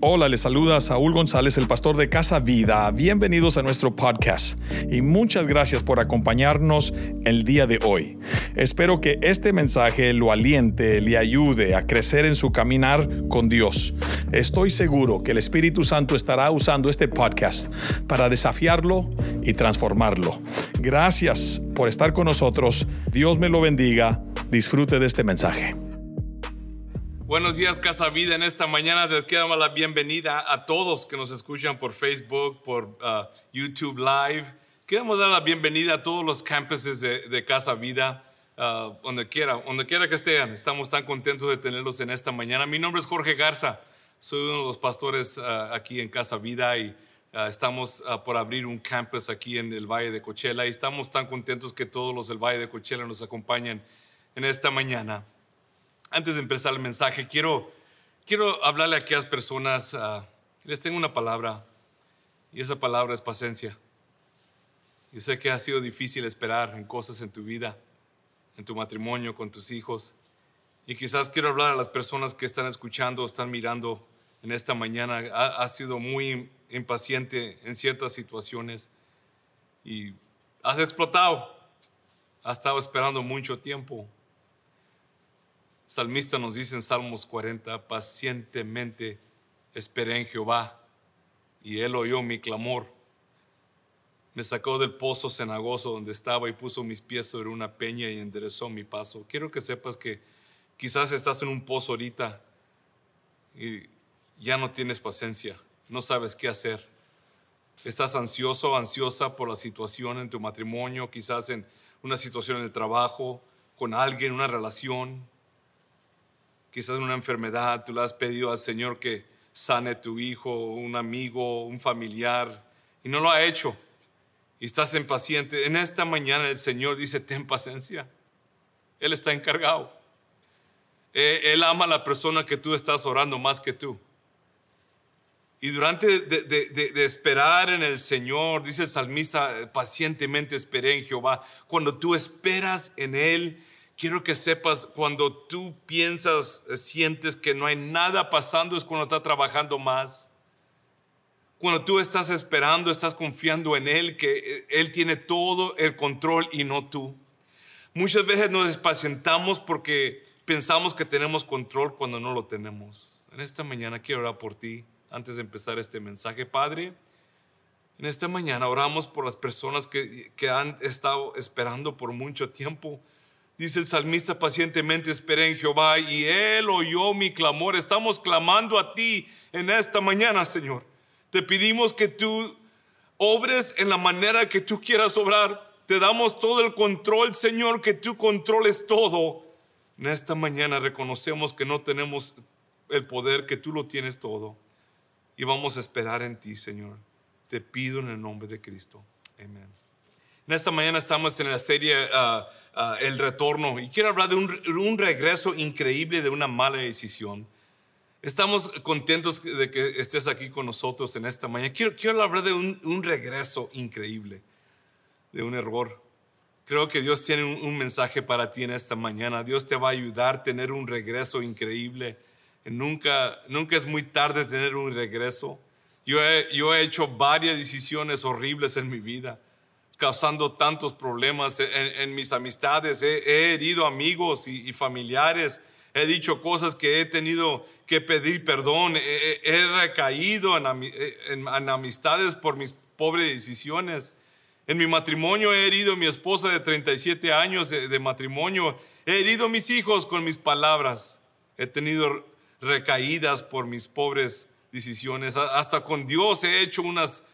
Hola, les saluda Saúl González, el pastor de Casa Vida. Bienvenidos a nuestro podcast y muchas gracias por acompañarnos el día de hoy. Espero que este mensaje lo aliente, le ayude a crecer en su caminar con Dios. Estoy seguro que el Espíritu Santo estará usando este podcast para desafiarlo y transformarlo. Gracias por estar con nosotros. Dios me lo bendiga. Disfrute de este mensaje. Buenos días, Casa Vida. En esta mañana les damos la bienvenida a todos que nos escuchan por Facebook, por uh, YouTube Live. Queremos dar la bienvenida a todos los campuses de, Casa Vida, uh, donde quiera, donde quiera que estén. Estamos tan contentos de tenerlos en esta mañana. Mi nombre es Jorge Garza. Soy uno de los pastores uh, aquí en Casa Vida y estamos por abrir un campus aquí en el Valle de Coachella y estamos tan contentos que todos los del Valle de Coachella nos acompañen en esta mañana antes de empezar el mensaje, quiero, quiero hablarle a aquellas personas, ah, les tengo una palabra, y esa palabra es paciencia. Yo sé que ha sido difícil esperar en cosas en tu vida, en tu matrimonio, con tus hijos, y quizás quiero hablar a las personas que están escuchando, están mirando en esta mañana, ha, ha sido muy impaciente en ciertas situaciones y has explotado, has estado esperando mucho tiempo Salmista nos dice en Salmos 40, pacientemente esperé en Jehová y él oyó mi clamor. Me sacó del pozo cenagoso donde estaba y puso mis pies sobre una peña y enderezó mi paso. Quiero que sepas que quizás estás en un pozo ahorita y ya no tienes paciencia, no sabes qué hacer. Estás ansioso, ansiosa por la situación en tu matrimonio, quizás en una situación en el trabajo, con alguien, una relación, quizás una enfermedad, tú le has pedido al Señor que sane tu hijo, un amigo, un familiar, y no lo ha hecho. Y estás impaciente. En esta mañana el Señor dice, ten paciencia. Él está encargado. Eh, él ama a la persona que tú estás orando más que tú. Y durante de, de, esperar en el Señor, dice el salmista, pacientemente esperé en Jehová. Cuando tú esperas en Él, quiero que sepas, cuando tú piensas, sientes que no hay nada pasando, es cuando está trabajando más. Cuando tú estás esperando, estás confiando en Él, que eh, Él tiene todo el control y no tú. Muchas veces nos despacientamos porque pensamos que tenemos control cuando no lo tenemos. En esta mañana quiero orar por ti antes de empezar este mensaje. Padre, en esta mañana oramos por las personas que, que han estado esperando por mucho tiempo Dice el salmista pacientemente, esperé en Jehová y él oyó mi clamor. Estamos clamando a ti en esta mañana, Señor. Te pedimos que tú obres en la manera que tú quieras obrar. Te damos todo el control, Señor, que tú controles todo. En esta mañana reconocemos que no tenemos el poder, que tú lo tienes todo. Y vamos a esperar en ti, Señor. Te pido en el nombre de Cristo. Amén. En esta mañana estamos en la serie... Ah, Ah, el retorno. Y quiero hablar de un, regreso increíble de una mala decisión. Estamos contentos de que estés aquí con nosotros en esta mañana. Quiero, hablar de un, regreso increíble, de un error. Creo que Dios tiene un, mensaje para ti en esta mañana. Dios te va a ayudar a tener un regreso increíble. Nunca, nunca es muy tarde tener un regreso. Yo yo he hecho varias decisiones horribles en mi vida causando tantos problemas en, mis amistades. He, herido amigos y, familiares. He dicho cosas que he tenido que pedir perdón. He, recaído en, amistades por mis pobres decisiones. En mi matrimonio he herido a mi esposa de 37 años de, de matrimonio. He herido a mis hijos con mis palabras. He tenido recaídas por mis pobres decisiones. Hasta con Dios he hecho unas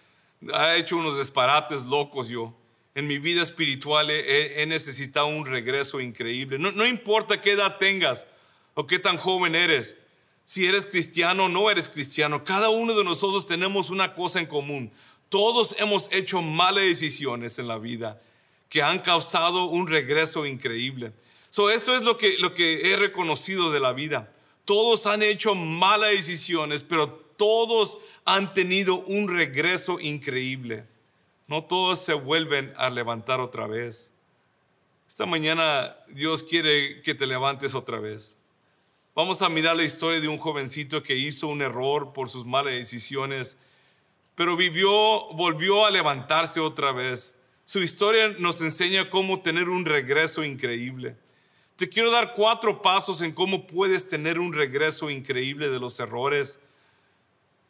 ha hecho unos disparates locos yo. En mi vida espiritual he, necesitado un regreso increíble. No, no, importa qué edad tengas o qué tan joven eres. Si eres cristiano o no eres cristiano, cada uno de nosotros tenemos una cosa en común. Todos hemos hecho malas decisiones en la vida que han causado un regreso increíble. So, esto es lo que, lo que he reconocido de la vida. Todos han hecho malas decisiones, pero todos han tenido un regreso increíble. No todos se vuelven a levantar otra vez. Esta mañana Dios quiere que te levantes otra vez. Vamos a mirar la historia de un jovencito que hizo un error por sus malas decisiones, pero vivió, volvió a levantarse otra vez. Su historia nos enseña cómo tener un regreso increíble. Te quiero dar cuatro pasos en cómo puedes tener un regreso increíble de los errores.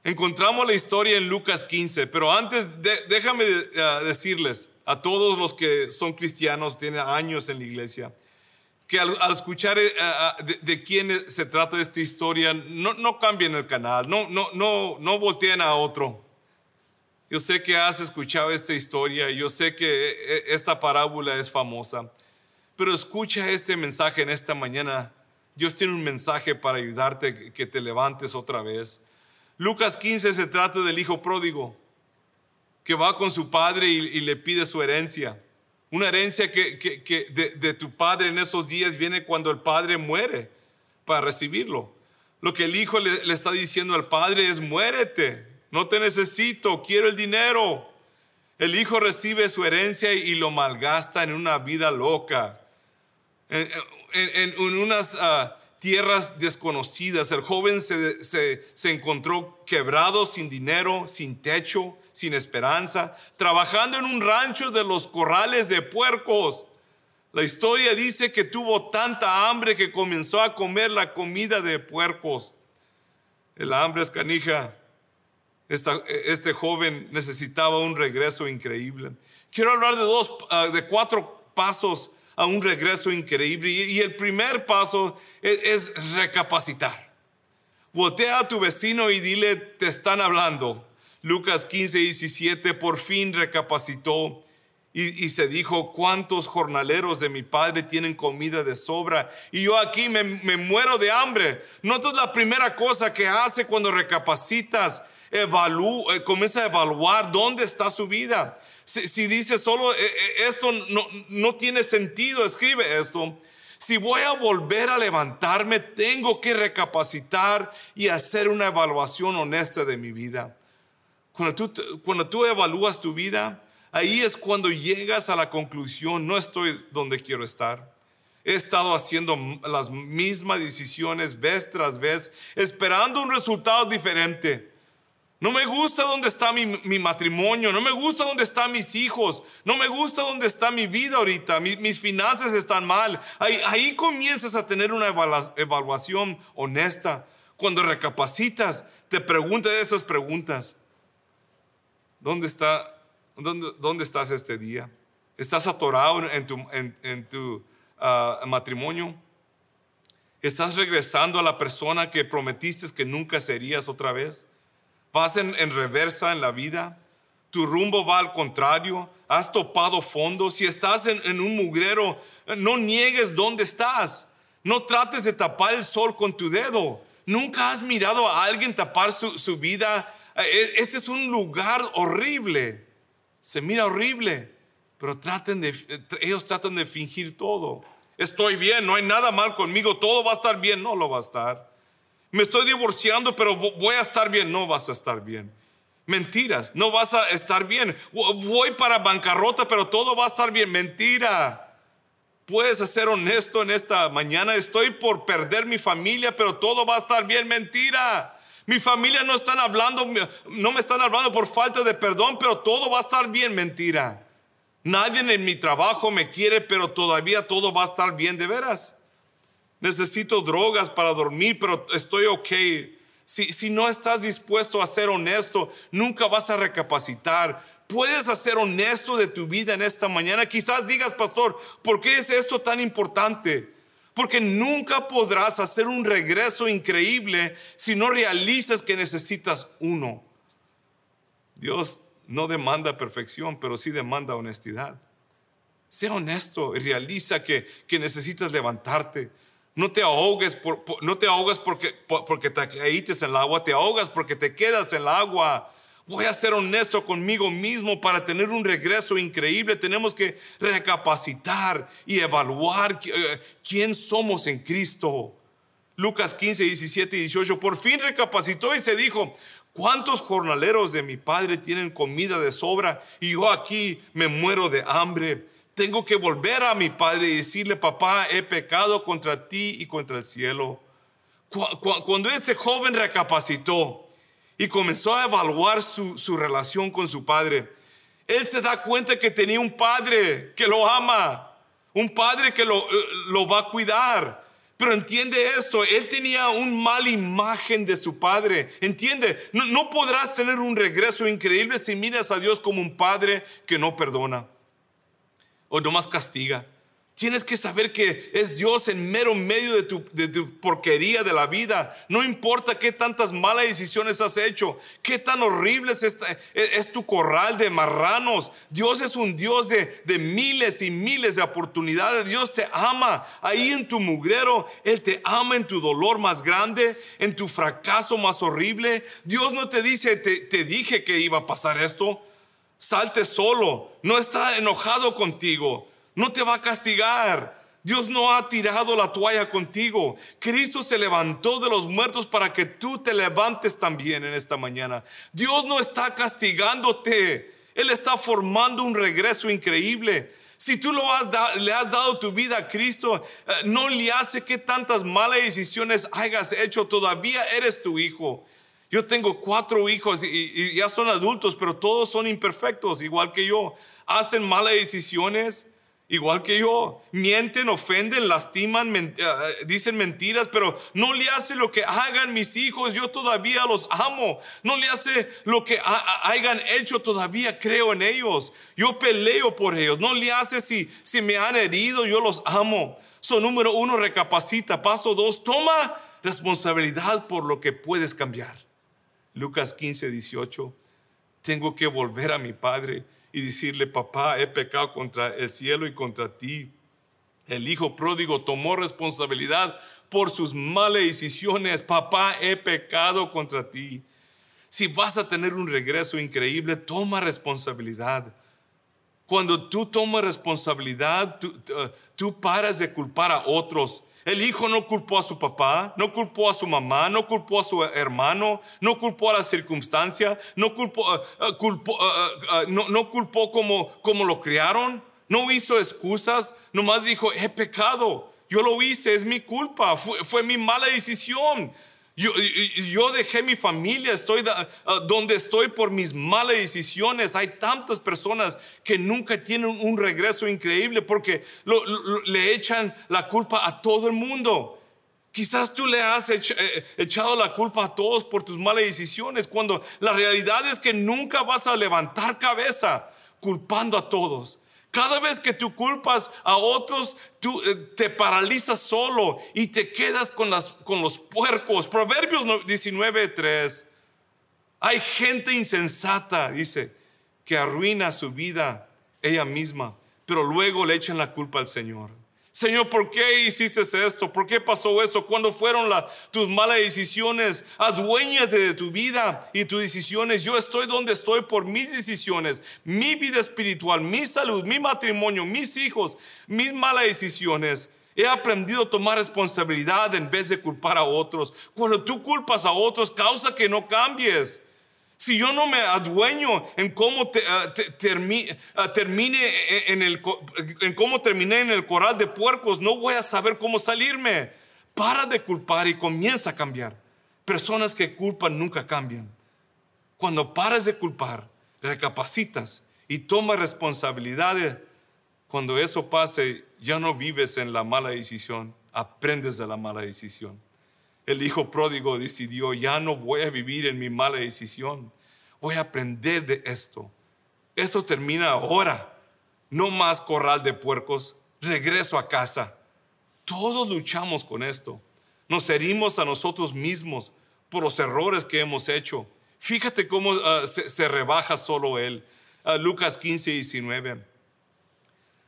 Encontramos la historia en Lucas 15, pero antes déjame uh, decirles a todos los que son cristianos, tienen años en la iglesia, que al, escuchar eh, de, quién se trata esta historia, no, no cambien el canal, no, no, no, no volteen a otro. Yo sé que has escuchado esta historia, yo sé que eh, esta parábola es famosa, pero escucha este mensaje en esta mañana. Dios tiene un mensaje para ayudarte, que te levantes otra vez. Lucas 15 se trata del hijo pródigo, que va con su padre y le pide su herencia. Una herencia que, de, tu padre en esos días viene cuando el padre muere para recibirlo. Lo que el hijo le, está diciendo al padre es, muérete, no te necesito, quiero el dinero. El hijo recibe su herencia y lo malgasta en una vida loca, en, en, unas ah, tierras desconocidas. El joven se, se, se encontró quebrado, sin dinero, sin techo, sin esperanza, trabajando en un rancho de los corrales de puercos. La historia dice que tuvo tanta hambre que comenzó a comer la comida de puercos. El hambre es canija. este joven necesitaba un regreso increíble. Quiero hablar de dos, ah, de cuatro pasos a un regreso increíble. Y, el primer paso es, recapacitar. Voltea a tu vecino y dile, te están hablando. Lucas 15, 17, por fin recapacitó y, se dijo, ¿cuántos jornaleros de mi padre tienen comida de sobra? Y yo aquí me, muero de hambre. Notas la primera cosa que hace cuando recapacitas, evalú, eh, comienza a evaluar dónde está su vida. Si, dice solo eh, eh, esto no, no tiene sentido, escribe esto. Si voy a volver a levantarme, tengo que recapacitar y hacer una evaluación honesta de mi vida. Cuando tú, cuando tú evalúas tu vida, ahí es cuando llegas a la conclusión, no estoy donde quiero estar. He estado haciendo las mismas decisiones vez tras vez, esperando un resultado diferente. No me gusta dónde está mi, matrimonio, no me gusta dónde están mis hijos, no me gusta dónde está mi vida ahorita, mis finanzas están mal. Ahí, ahí comienzas a tener una evaluación honesta. Cuando recapacitas, te preguntas esas preguntas. ¿Dónde, está, dónde, dónde estás este día? ¿Estás atorado en tu, en, tu ah, matrimonio? ¿Estás regresando a la persona que prometiste que nunca serías otra vez? ¿Vas en, reversa en la vida? ¿Tu rumbo va al contrario? ¿Has topado fondo? Si estás en, un mugrero, no niegues dónde estás. No trates de tapar el sol con tu dedo. Nunca has mirado a alguien tapar su, su vida eh, este es un lugar horrible. Se mira horrible, pero traten de, eh, ellos tratan de fingir todo. Estoy bien, no hay nada mal conmigo, todo va a estar bien, no lo va a estar. Me estoy divorciando, pero voy a estar bien, no vas a estar bien. Mentiras, no vas a estar bien. Voy para bancarrota, pero todo va a estar bien. Mentira. Puedes ser honesto en esta mañana. Estoy por perder mi familia, pero todo va a estar bien. Mentira. Mi familia no están hablando, no me están hablando por falta de perdón, pero todo va a estar bien, mentira. Nadie en mi trabajo me quiere, pero todavía todo va a estar bien de veras. Necesito drogas para dormir, pero estoy ok. Si, si no estás dispuesto a ser honesto, nunca vas a recapacitar. Puedes hacer honesto de tu vida en esta mañana. Quizás digas, pastor, ¿por qué es esto tan importante? Porque nunca podrás hacer un regreso increíble si no realizas que necesitas uno. Dios no demanda perfección, pero sí demanda honestidad. Sea honesto y realiza que, necesitas levantarte. No te ahogues, no te ahogas porque, porque te caíste en el agua, te ahogas porque te quedas en el agua. Voy a ser honesto conmigo mismo para tener un regreso increíble. Tenemos que recapacitar y evaluar eh, quién somos en Cristo. Lucas 15, 17 y 18. Por fin recapacitó y se dijo, ¿cuántos jornaleros de mi padre tienen comida de sobra y yo aquí me muero de hambre? Tengo que volver a mi padre y decirle, papá, he pecado contra ti y contra el cielo. Cuando este joven recapacitó y comenzó a evaluar su, su relación con su padre, él se da cuenta que tenía un padre que lo ama, un padre que lo, lo va a cuidar. Pero entiende esto, él tenía un mal imagen de su padre. Entiende, no, podrás tener un regreso increíble si miras a Dios como un padre que no perdona o nomás castiga. Tienes que saber que es Dios en mero medio de tu, porquería de la vida. No importa qué tantas malas decisiones has hecho, qué tan horrible es, es tu corral de marranos. Dios es un Dios de, miles y miles de oportunidades. Dios te ama ahí en tu mugrero. Él te ama en tu dolor más grande, en tu fracaso más horrible. Dios no te dice, te dije que iba a pasar esto. Salte solo. No está enojado contigo no te va a castigar. Dios no ha tirado la toalla contigo. Cristo se levantó de los muertos para que tú te levantes también en esta mañana. Dios no está castigándote. Él está formando un regreso increíble. Si tú le has dado tu vida a Cristo, eh, no le hace que tantas malas decisiones hayas hecho. Todavía eres tu hijo. Yo tengo cuatro hijos y, ya son adultos, pero todos son imperfectos, igual que yo. Hacen malas decisiones igual que yo. Mienten, ofenden, lastiman, eh, dicen mentiras, pero no le hace lo que hagan mis hijos, yo todavía los amo. No le hace lo que hayan hecho, todavía creo en ellos. Yo peleo por ellos. No le hace si, si me han herido, yo los amo. So, número uno, recapacita. Paso dos, toma responsabilidad por lo que puedes cambiar. Lucas 15, 18. Tengo que volver a mi padre y decirle, papá, he pecado contra el cielo y contra ti. El hijo pródigo tomó responsabilidad por sus malas decisiones. Papá, he pecado contra ti. Si vas a tener un regreso increíble, toma responsabilidad. Cuando tú tomas responsabilidad, tú, tú paras de culpar a otros el hijo no culpó a su papá, no culpó a su mamá, no culpó a su hermano, no culpó a la circunstancia, no culpó, culpó, uh, no, no, culpó como, como lo criaron, no hizo excusas, nomás dijo, he pecado, yo lo hice, es mi culpa, fue, fue mi mala decisión. Yo, dejé mi familia, estoy uh, donde estoy por mis malas decisiones. Hay tantas personas que nunca tienen un regreso increíble porque le echan la culpa a todo el mundo. Quizás tú le has eh, echado la culpa a todos por tus malas decisiones, cuando la realidad es que nunca vas a levantar cabeza culpando a todos. Cada vez que tú culpas a otros, tú eh, te paralizas solo y te quedas con, las, con los puercos. Proverbios 19:3. Hay gente insensata, dice, que arruina su vida ella misma, pero luego le echan la culpa al Señor. Señor, ¿por qué hiciste esto? ¿Por qué pasó esto? ¿Cuándo fueron tus malas decisiones? Aduéñate de tu vida y tus decisiones. Yo estoy donde estoy por mis decisiones, mi vida espiritual, mi salud, mi matrimonio, mis hijos, mis malas decisiones. He aprendido a tomar responsabilidad en vez de culpar a otros. Cuando tú culpas a otros, causa que no cambies. Si yo no me adueño en cómo ah, ah, termine en, el, cómo terminé en el coral de puercos, no voy a saber cómo salirme. Para de culpar y comienza a cambiar. Personas que culpan nunca cambian. Cuando paras de culpar, recapacitas y tomas responsabilidades, cuando eso pase, ya no vives en la mala decisión, aprendes de la mala decisión. El hijo pródigo decidió, ya no voy a vivir en mi mala decisión, voy a aprender de esto. Eso termina ahora. No más corral de puercos, regreso a casa. Todos luchamos con esto. Nos herimos a nosotros mismos por los errores que hemos hecho. Fíjate cómo ah, se, rebaja solo él. Uh, Lucas 15, 19.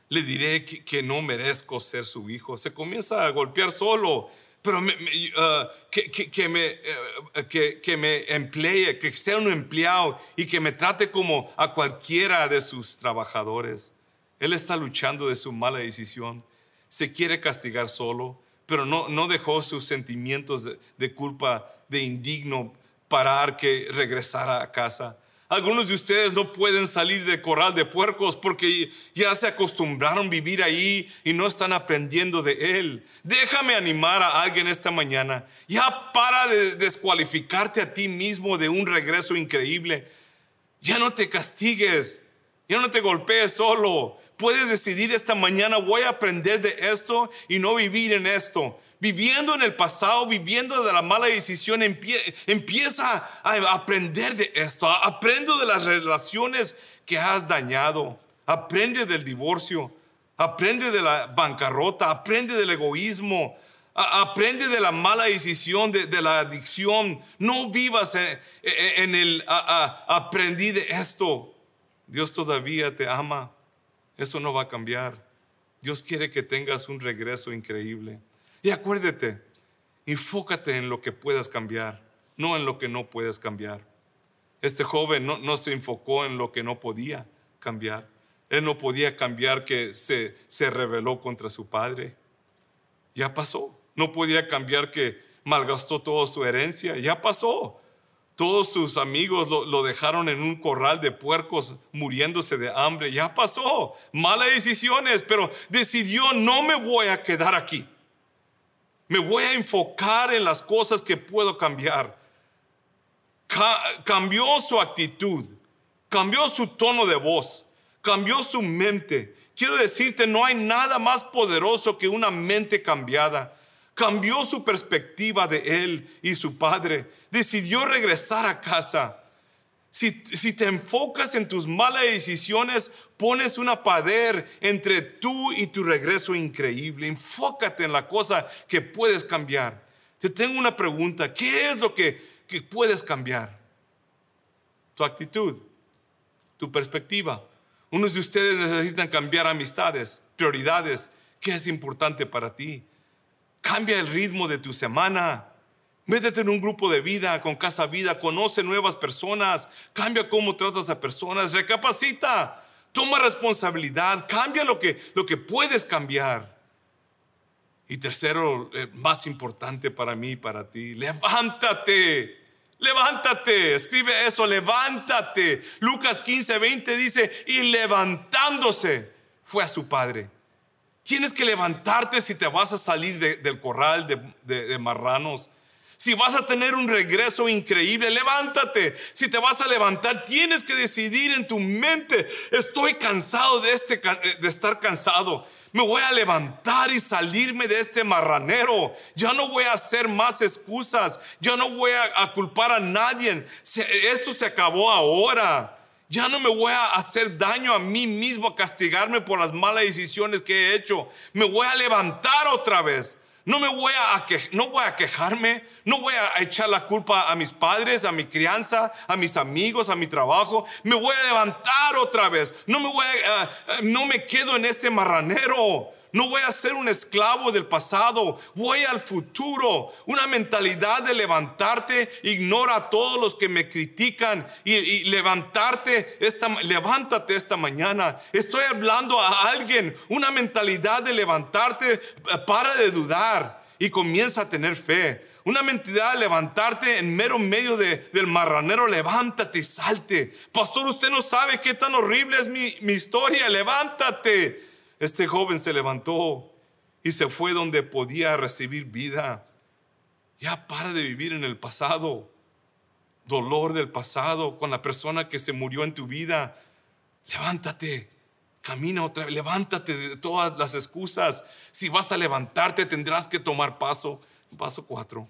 Le diré que, no merezco ser su hijo. Se comienza a golpear solo pero uh, que, me, uh, que, me emplee, que sea un empleado y que me trate como a cualquiera de sus trabajadores. Él está luchando de su mala decisión. Se quiere castigar solo, pero no, no dejó sus sentimientos de, culpa, de indigno, parar que regresara a casa. Algunos de ustedes no pueden salir de corral de puercos porque ya se acostumbraron a vivir ahí y no están aprendiendo de él. Déjame animar a alguien esta mañana. Ya para de descualificarte a ti mismo de un regreso increíble. Ya no te castigues. Ya no te golpees solo. Puedes decidir esta mañana, voy a aprender de esto y no vivir en esto viviendo en el pasado, viviendo de la mala decisión, empieza a aprender de esto, aprendo de las relaciones que has dañado, aprende del divorcio, aprende de la bancarrota, aprende del egoísmo, aprende de la mala decisión, de, la adicción. No vivas en, el aprendí de esto. Dios todavía te ama. Eso no va a cambiar. Dios quiere que tengas un regreso increíble. Y acuérdate, enfócate en lo que puedas cambiar, no en lo que no puedes cambiar. Este joven no, no se enfocó en lo que no podía cambiar. Él no podía cambiar que se, se rebeló contra su padre. Ya pasó. No podía cambiar que malgastó toda su herencia. Ya pasó. Todos sus amigos lo, lo, dejaron en un corral de puercos muriéndose de hambre. Ya pasó. Malas decisiones, pero decidió no me voy a quedar aquí. Me voy a enfocar en las cosas que puedo cambiar. cambió su actitud, cambió su tono de voz, cambió su mente. Quiero decirte, no hay nada más poderoso que una mente cambiada. Cambió su perspectiva de él y su padre. Decidió regresar a casa. Si, te enfocas en tus malas decisiones, pones una pader entre tú y tu regreso increíble. Enfócate en la cosa que puedes cambiar. Te tengo una pregunta. ¿Qué es lo que, que puedes cambiar? Tu actitud, tu perspectiva. Unos de ustedes necesitan cambiar amistades, prioridades. ¿Qué es importante para ti? Cambia el ritmo de tu semana. Métete en un grupo de vida, con casa vida, conoce nuevas personas, cambia cómo tratas a personas, recapacita, toma responsabilidad, cambia lo que, lo que puedes cambiar. Y tercero, eh, más importante para mí y para ti, levántate. Levántate, escribe eso, levántate. Lucas 15, 20 dice, y levantándose fue a su padre. Tienes que levantarte si te vas a salir del corral de marranos. Si vas a tener un regreso increíble, levántate. Si te vas a levantar, tienes que decidir en tu mente, estoy cansado de, este, de estar cansado. Me voy a levantar y salirme de este marranero. Ya no voy a hacer más excusas. Ya no voy a, culpar a nadie. esto se acabó ahora. Ya no me voy a hacer daño a mí mismo, a castigarme por las malas decisiones que he hecho. Me voy a levantar otra vez. No me voy a, no voy a quejarme, no voy a echar la culpa a mis padres, a mi crianza, a mis amigos, a mi trabajo. Me voy a levantar otra vez. No me voy a, no me quedo en este marranero. No voy a ser un esclavo del pasado, voy al futuro. Una mentalidad de levantarte, ignora a todos los que me critican y, levantarte, esta, levántate esta mañana. Estoy hablando a alguien, una mentalidad de levantarte, para de dudar y comienza a tener fe. Una mentalidad de levantarte en mero medio del marranero, levántate y salte. Pastor, usted no sabe qué tan horrible es mi, mi historia, levántate. Este joven se levantó y se fue donde podía recibir vida. Ya para de vivir en el pasado, dolor del pasado con la persona que se murió en tu vida. Levántate, camina otra vez, levántate de todas las excusas. Si vas a levantarte, tendrás que tomar paso. Paso 4.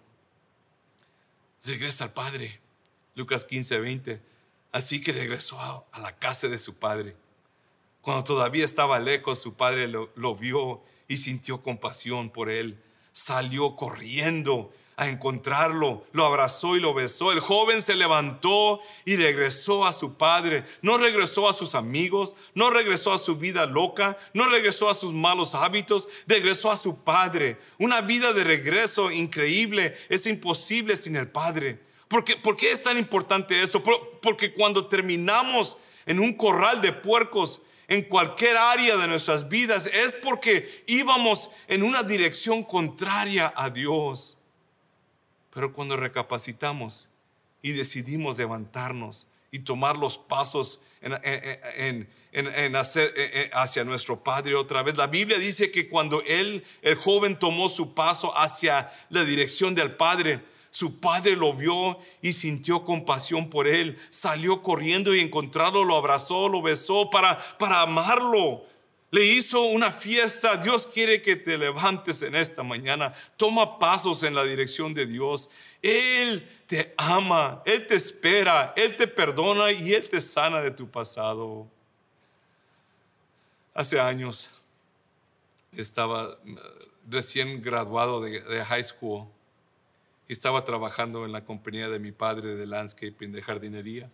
Regresa al Padre. Lucas 15, 20. Así que regresó a la casa de su padre. Cuando todavía estaba lejos, su padre lo, vio y sintió compasión por él. Salió corriendo a encontrarlo, lo abrazó y lo besó. El joven se levantó y regresó a su padre. No regresó a sus amigos, no regresó a su vida loca, no regresó a sus malos hábitos, regresó a su padre. Una vida de regreso increíble es imposible sin el padre. ¿Por qué, ¿Por qué es tan importante esto? Porque cuando terminamos en un corral de puercos, en cualquier área de nuestras vidas es porque íbamos en una dirección contraria a Dios. Pero cuando recapacitamos y decidimos levantarnos y tomar los pasos en, hacer hacia nuestro Padre otra vez. La Biblia dice que cuando él, el joven, tomó su paso hacia la dirección del Padre, su padre lo vio y sintió compasión por él. Salió corriendo y encontrarlo, lo abrazó, lo besó para, para amarlo. Le hizo una fiesta. Dios quiere que te levantes en esta mañana. Toma pasos en la dirección de Dios. Él te ama, Él te espera, Él te perdona y Él te sana de tu pasado. Hace años estaba eh, recién graduado de, de high school y estaba trabajando en la compañía de mi padre de landscaping, de jardinería.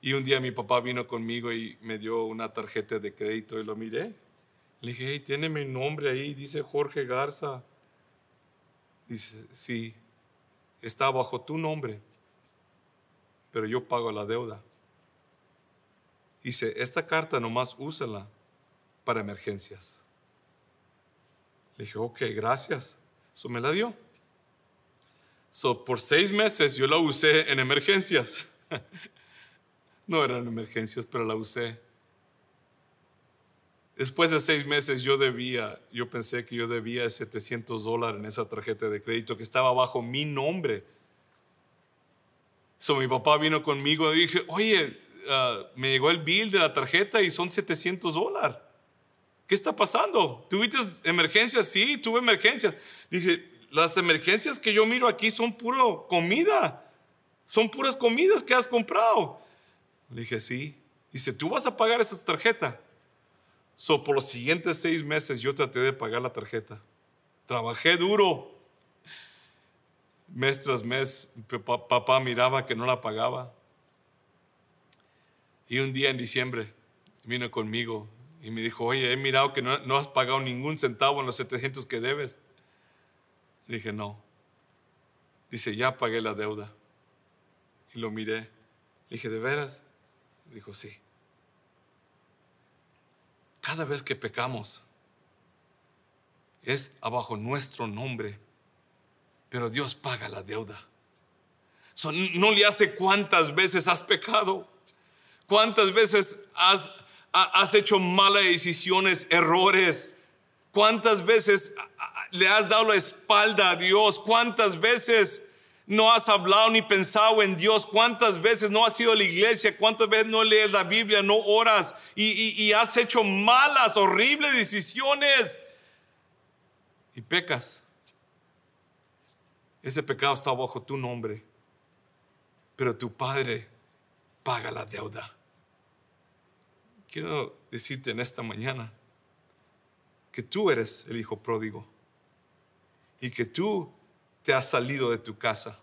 Y un día mi papá vino conmigo y me dio una tarjeta de crédito y lo miré. Le dije, hey, tiene mi nombre ahí, dice Jorge Garza. Dice, sí, está bajo tu nombre, pero yo pago la deuda. Dice, esta carta nomás úsala para emergencias. Le dije, ok, gracias. Eso me la dio. So, por seis meses yo la usé en emergencias. no eran emergencias, pero la usé. Después de seis meses yo debía, yo pensé que yo debía 700 dólares en esa tarjeta de crédito que estaba bajo mi nombre. So, mi papá vino conmigo y dije, oye, ah, me llegó el bill de la tarjeta y son 700 dólares. ¿Qué está pasando? ¿Tuviste emergencias? Sí, tuve emergencias. Dice, las emergencias que yo miro aquí son puro comida. Son puras comidas que has comprado. Le dije, sí. Dice, ¿tú vas a pagar esa tarjeta? So, por los siguientes seis meses yo traté de pagar la tarjeta. Trabajé duro. Mes tras mes, papá miraba que no la pagaba. Y un día en diciembre vino conmigo y me dijo, oye, he mirado que no, has pagado ningún centavo en los 700 que debes. Dije, no. Dice, ya pagué la deuda. Y lo miré. Dije, ¿de veras? Dijo, sí. Cada vez que pecamos es abajo nuestro nombre, pero Dios paga la deuda. no le hace cuántas veces has pecado, cuántas veces has, has hecho malas decisiones, errores, cuántas veces le has dado la espalda a Dios? ¿Cuántas veces no has hablado ni pensado en Dios? ¿Cuántas veces no has ido a la iglesia? ¿Cuántas veces no lees la Biblia, no oras y, has hecho malas, horribles decisiones? Y pecas. Ese pecado está bajo tu nombre, pero tu Padre paga la deuda. Quiero decirte en esta mañana que tú eres el hijo pródigo y que tú te has salido de tu casa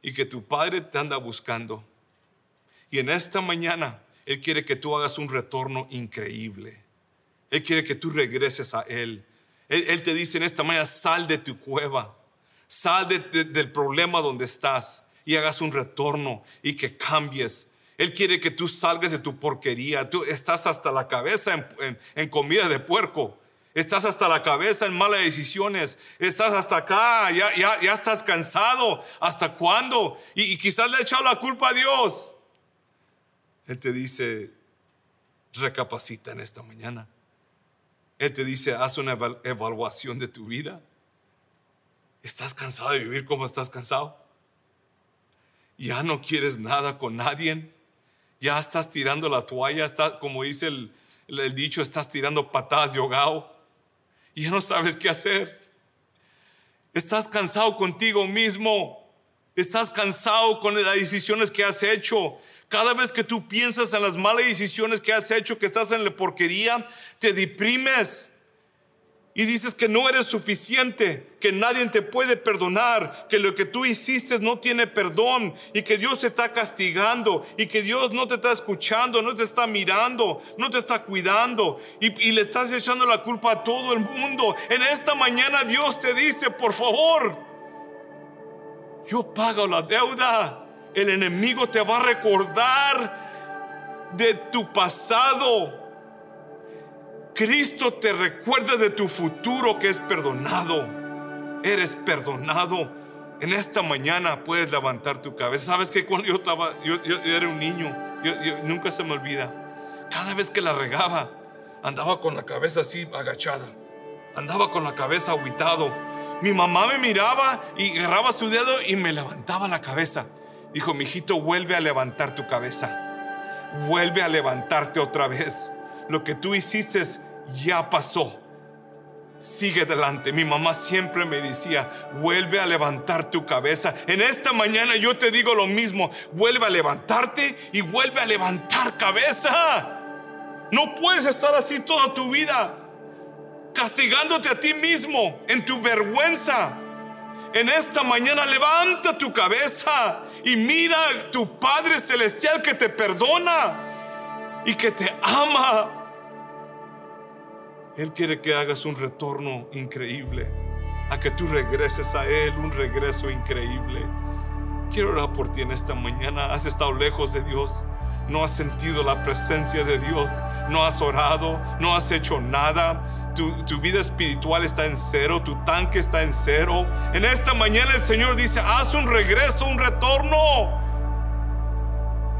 y que tu padre te anda buscando. Y en esta mañana Él quiere que tú hagas un retorno increíble. Él quiere que tú regreses a Él. Él, te dice en esta mañana, sal de tu cueva, sal del problema donde estás y hagas un retorno y que cambies. Él quiere que tú salgas de tu porquería. Tú estás hasta la cabeza en comida de puerco. Estás hasta la cabeza en malas decisiones. Estás hasta acá, ya, ya, ya estás cansado. ¿Hasta cuándo? Y, quizás le ha echado la culpa a Dios. Él te dice, recapacita en esta mañana. Él te dice, haz una evaluación de tu vida. ¿Estás cansado de vivir como estás cansado? Ya no quieres nada con nadie. Ya estás tirando la toalla, está, como dice el, el dicho, estás tirando patadas de ahogado y ya no sabes qué hacer. Estás cansado contigo mismo. Estás cansado con las decisiones que has hecho. Cada vez que tú piensas en las malas decisiones que has hecho, que estás en la porquería, te deprimes y dices que no eres suficiente, que nadie te puede perdonar, que lo que tú hiciste no tiene perdón y que Dios te está castigando y que Dios no te está escuchando, no te está mirando, no te está cuidando y, le estás echando la culpa a todo el mundo. En esta mañana Dios te dice, por favor, yo pago la deuda. El enemigo te va a recordar de tu pasado Cristo te recuerda de tu futuro que es perdonado. Eres perdonado. En esta mañana puedes levantar tu cabeza. Sabes que cuando yo estaba, yo, yo- yo era un niño, yo, nunca se me olvida. Cada vez que la regaba, andaba con la cabeza así agachada. Andaba con la cabeza aguitado. Mi mamá me miraba y agarraba su dedo y me levantaba la cabeza. Dijo, mijito, vuelve a levantar tu cabeza. Vuelve a levantarte otra vez. Lo que tú hiciste ya pasó. Sigue adelante. Mi mamá siempre me decía, vuelve a levantar tu cabeza. En esta mañana yo te digo lo mismo. Vuelve a levantarte y vuelve a levantar cabeza. No puedes estar así toda tu vida, castigándote a ti mismo en tu vergüenza. En esta mañana levanta tu cabeza y mira a tu Padre Celestial que te perdona y que te ama. Él quiere que hagas un retorno increíble, a que tú regreses a Él, un regreso increíble. Quiero orar por ti en esta mañana. Has estado lejos de Dios. No has sentido la presencia de Dios. No has orado. No has hecho nada. Tu, tu vida espiritual está en cero. Tu tanque está en cero. En esta mañana el Señor dice, haz un regreso, un retorno.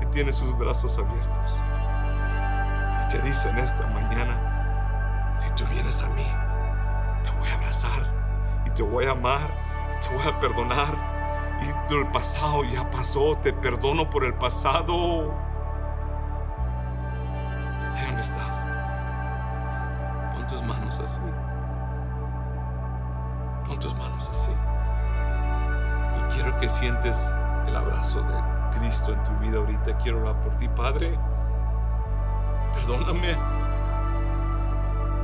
Y tiene sus brazos abiertos. Y te dice en esta mañana, si tú vienes a mí, te voy a abrazar y te voy a amar y te voy a perdonar. Y el pasado ya pasó, te perdono por el pasado. Ahí donde estás. Pon tus manos así. Pon tus manos así. Y quiero que sientes el abrazo de Cristo en tu vida ahorita. Quiero orar por ti, Padre. Perdóname.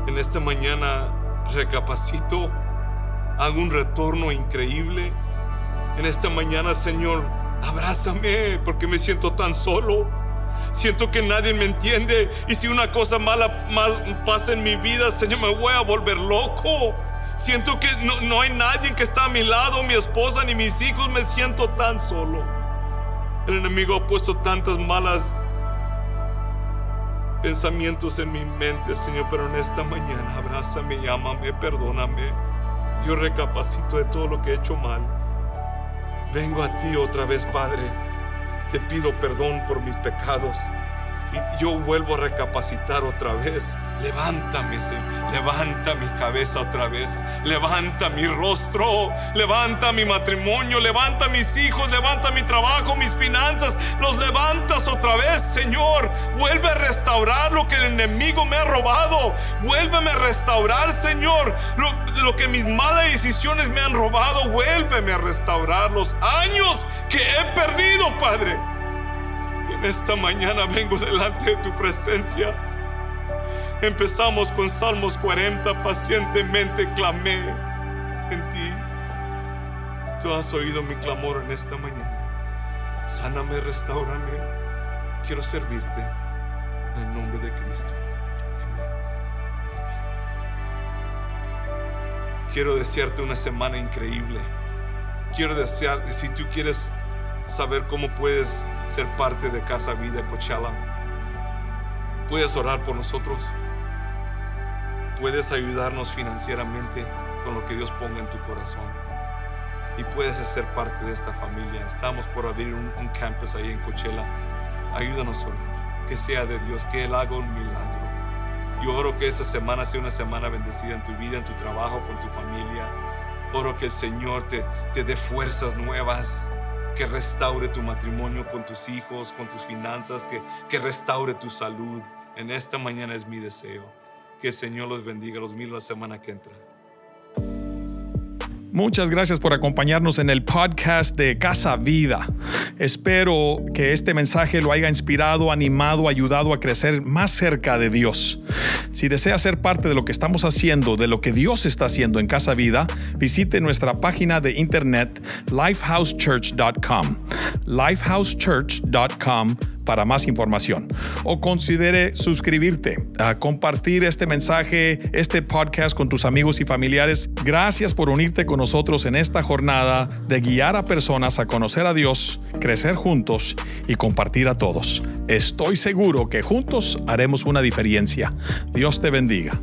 En esta mañana recapacito. Hago un retorno increíble. En esta mañana, Señor, abrázame porque me siento tan solo. Siento que nadie me entiende y si una cosa mala más pasa en mi vida, Señor, me voy a volver loco. Siento que no, no hay nadie que está a mi lado, mi esposa ni mis hijos, me siento tan solo. El enemigo ha puesto tantas malas pensamientos en mi mente, Señor, pero en esta mañana abrázame, llámame, perdóname. Yo recapacito de todo lo que he hecho mal. Vengo a ti otra vez, Padre. Te pido perdón por mis pecados. Y yo vuelvo a recapacitar otra vez. Levántame, Señor. Levanta mi cabeza otra vez. Levanta mi rostro. Levanta mi matrimonio. Levanta mis hijos. Levanta mi trabajo, mis finanzas. Los levantas otra vez, Señor. Vuelve a restaurar lo que el enemigo me ha robado. Vuélveme a restaurar, Señor. Lo, lo que mis malas decisiones me han robado. Vuélveme a restaurar los años que he perdido, Padre. Esta mañana vengo delante de tu presencia. Empezamos con Salmos 40, pacientemente clamé en ti. Tú has oído mi clamor en esta mañana. Sáname, restaurame. Quiero servirte en el nombre de Cristo. Amén. Quiero desearte una semana increíble. Quiero desear, si tú quieres saber cómo puedes ser parte de Casa Vida Coachella. Puedes orar por nosotros. Puedes ayudarnos financieramente con lo que Dios ponga en tu corazón. Y puedes ser parte de esta familia. Estamos por abrir un, campus ahí en Coachella. Ayúdanos a. Que sea de Dios, que Él haga un milagro. Yo oro que esta semana sea una semana bendecida en tu vida, en tu trabajo, con tu familia. Oro que el Señor te, te dé fuerzas nuevas que restaure tu matrimonio con tus hijos, con tus finanzas, que, que restaure tu salud. En esta mañana es mi deseo. Que el Señor los bendiga, los mil la semana que entra. Muchas gracias por acompañarnos en el podcast de Casa Vida. Espero que este mensaje lo haya inspirado, animado, ayudado a crecer más cerca de Dios. Si desea ser parte de lo que estamos haciendo, de lo que Dios está haciendo en Casa Vida, visite nuestra página de internet lifehousechurch.com. lifehousechurch.com para más información. O considere suscribirte, a compartir este mensaje, este podcast con tus amigos y familiares. Gracias por unirte con nosotros en esta jornada de guiar a personas a conocer a Dios, crecer juntos y compartir a todos. Estoy seguro que juntos haremos una diferencia. Dios te bendiga.